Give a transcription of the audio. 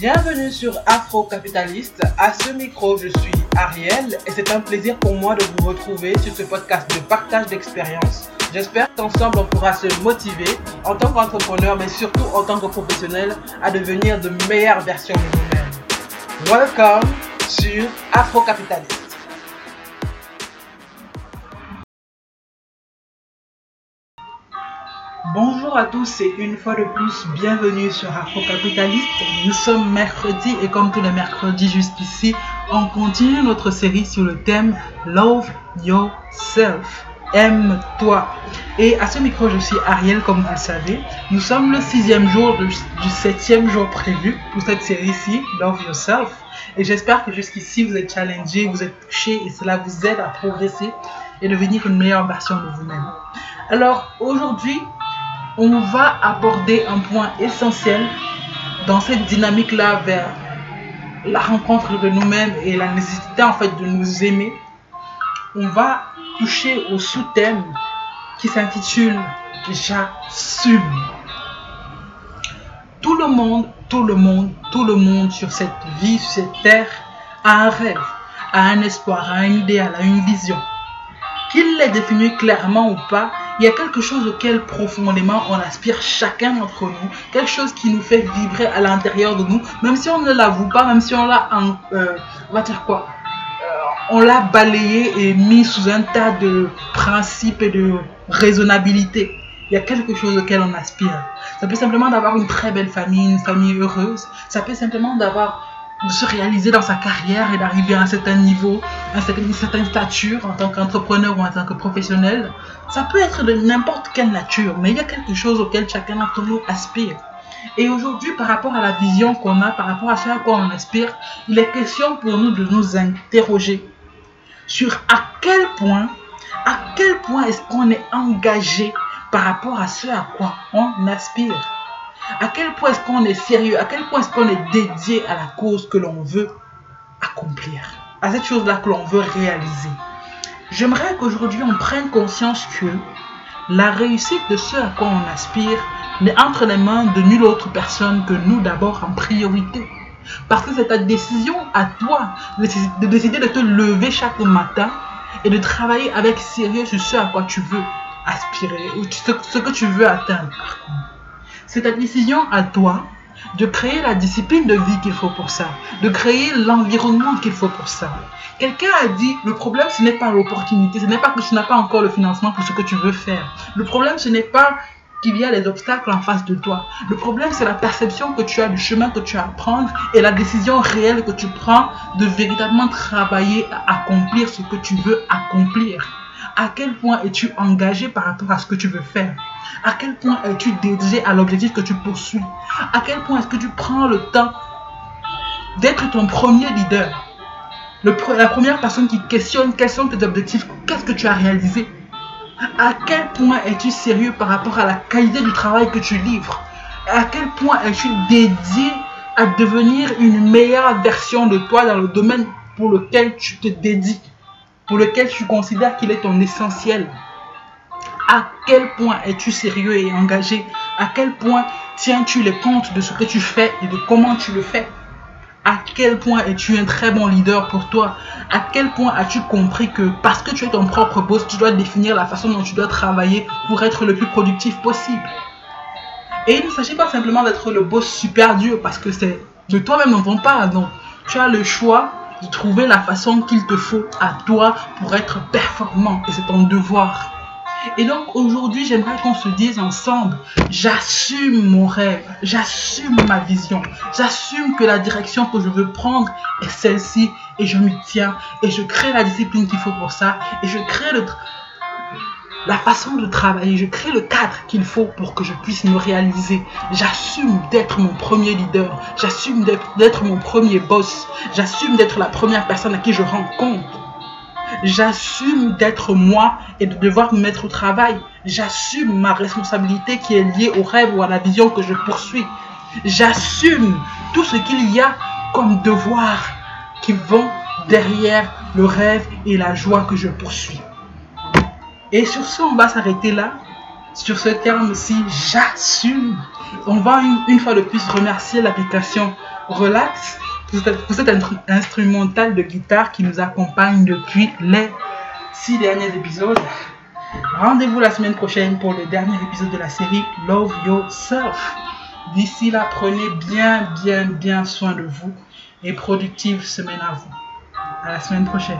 Bienvenue sur Afro Capitaliste. À ce micro, je suis Ariel et c'est un plaisir pour moi de vous retrouver sur ce podcast de partage d'expérience. J'espère qu'ensemble on pourra se motiver en tant qu'entrepreneur mais surtout en tant que professionnel à devenir de meilleures versions de nous-mêmes. Welcome sur Afro Capitaliste. Bonjour à tous et une fois de plus, bienvenue sur Afro Capitaliste. Nous sommes mercredi et comme tous les mercredis jusqu'ici, on continue notre série sur le thème Love Yourself. Aime-toi. Et à ce micro, je suis Ariel, comme vous le savez. Nous sommes le sixième jour du, septième jour prévu pour cette série-ci, Love Yourself. Et j'espère que jusqu'ici, vous êtes challengé, vous êtes touché et cela vous aide à progresser et devenir une meilleure version de vous-même. Alors aujourd'hui, on va aborder un point essentiel dans cette dynamique-là vers la rencontre de nous-mêmes et la nécessité en fait de nous aimer. On va toucher au sous-thème qui s'intitule J'assume. Tout le monde, tout le monde, tout le monde sur cette vie, sur cette terre, a un rêve, a un espoir, a un idéal, a une vision. Qu'il l'ait défini clairement ou pas, il y a quelque chose auquel profondément on aspire chacun d'entre nous, quelque chose qui nous fait vibrer à l'intérieur de nous, même si on ne l'avoue pas, même si on l'a, euh, on va dire quoi, euh, on l'a balayé et mis sous un tas de principes et de raisonnabilité. Il y a quelque chose auquel on aspire. Ça peut simplement d'avoir une très belle famille, une famille heureuse. Ça peut simplement d'avoir de se réaliser dans sa carrière et d'arriver à un certain niveau, à une certaine stature en tant qu'entrepreneur ou en tant que professionnel. Ça peut être de n'importe quelle nature, mais il y a quelque chose auquel chacun d'entre nous aspire. Et aujourd'hui, par rapport à la vision qu'on a, par rapport à ce à quoi on aspire, il est question pour nous de nous interroger sur à quel point, à quel point est-ce qu'on est engagé par rapport à ce à quoi on aspire. À quel point est-ce qu'on est sérieux? À quel point est-ce qu'on est dédié à la cause que l'on veut accomplir? À cette chose-là que l'on veut réaliser J'aimerais qu'aujourd'hui on prenne conscience que la réussite de ce à quoi on aspire n'est entre les mains de nulle autre personne que nous d'abord en priorité. Parce que c'est ta décision à toi de décider de te lever chaque matin et de travailler avec sérieux sur ce à quoi tu veux aspirer ou ce que tu veux atteindre. C'est ta décision à toi de créer la discipline de vie qu'il faut pour ça, de créer l'environnement qu'il faut pour ça. Quelqu'un a dit, le problème, ce n'est pas l'opportunité, ce n'est pas que tu n'as pas encore le financement pour ce que tu veux faire. Le problème, ce n'est pas qu'il y a des obstacles en face de toi. Le problème, c'est la perception que tu as du chemin que tu as à prendre et la décision réelle que tu prends de véritablement travailler à accomplir ce que tu veux accomplir. À quel point es-tu engagé par rapport à ce que tu veux faire? À quel point es-tu dédié à l'objectif que tu poursuis? À quel point est-ce que tu prends le temps d'être ton premier leader? La première personne qui questionne quels sont tes objectifs, qu'est-ce que tu as réalisé? À quel point es-tu sérieux par rapport à la qualité du travail que tu livres? À quel point es-tu dédié à devenir une meilleure version de toi dans le domaine pour lequel tu te dédies? Pour lequel tu considères qu'il est ton essentiel. À quel point es-tu sérieux et engagé? À quel point tiens-tu les comptes de ce que tu fais et de comment tu le fais? À quel point es-tu un très bon leader pour toi? À quel point as-tu compris que parce que tu es ton propre boss, tu dois définir la façon dont tu dois travailler pour être le plus productif possible? Et il ne s'agit pas simplement d'être le boss super dur parce que c'est de toi-même dont on parle. Donc, tu as le choix de trouver la façon qu'il te faut à toi pour être performant. Et c'est ton devoir. Et donc aujourd'hui, j'aimerais qu'on se dise ensemble, j'assume mon rêve, j'assume ma vision, j'assume que la direction que je veux prendre est celle-ci et je m'y tiens et je crée la discipline qu'il faut pour ça et je crée le, la façon de travailler, je crée le cadre qu'il faut pour que je puisse me réaliser. J'assume d'être mon premier leader, j'assume d'être mon premier boss, j'assume d'être la première personne à qui je rends compte. J'assume d'être moi et de devoir me mettre au travail. J'assume ma responsabilité qui est liée au rêve ou à la vision que je poursuis. J'assume tout ce qu'il y a comme devoirs qui vont derrière le rêve et la joie que je poursuis. Et sur ce, on va s'arrêter là. Sur ce terme-ci, j'assume. On va une, fois de plus remercier l'application relax pour cet, pour cet instru- instrumental de guitare qui nous accompagne depuis les six derniers épisodes. Rendez-vous la semaine prochaine pour le dernier épisode de la série Love Yourself. D'ici là, prenez bien, bien, bien soin de vous et productive semaine à vous. À la semaine prochaine.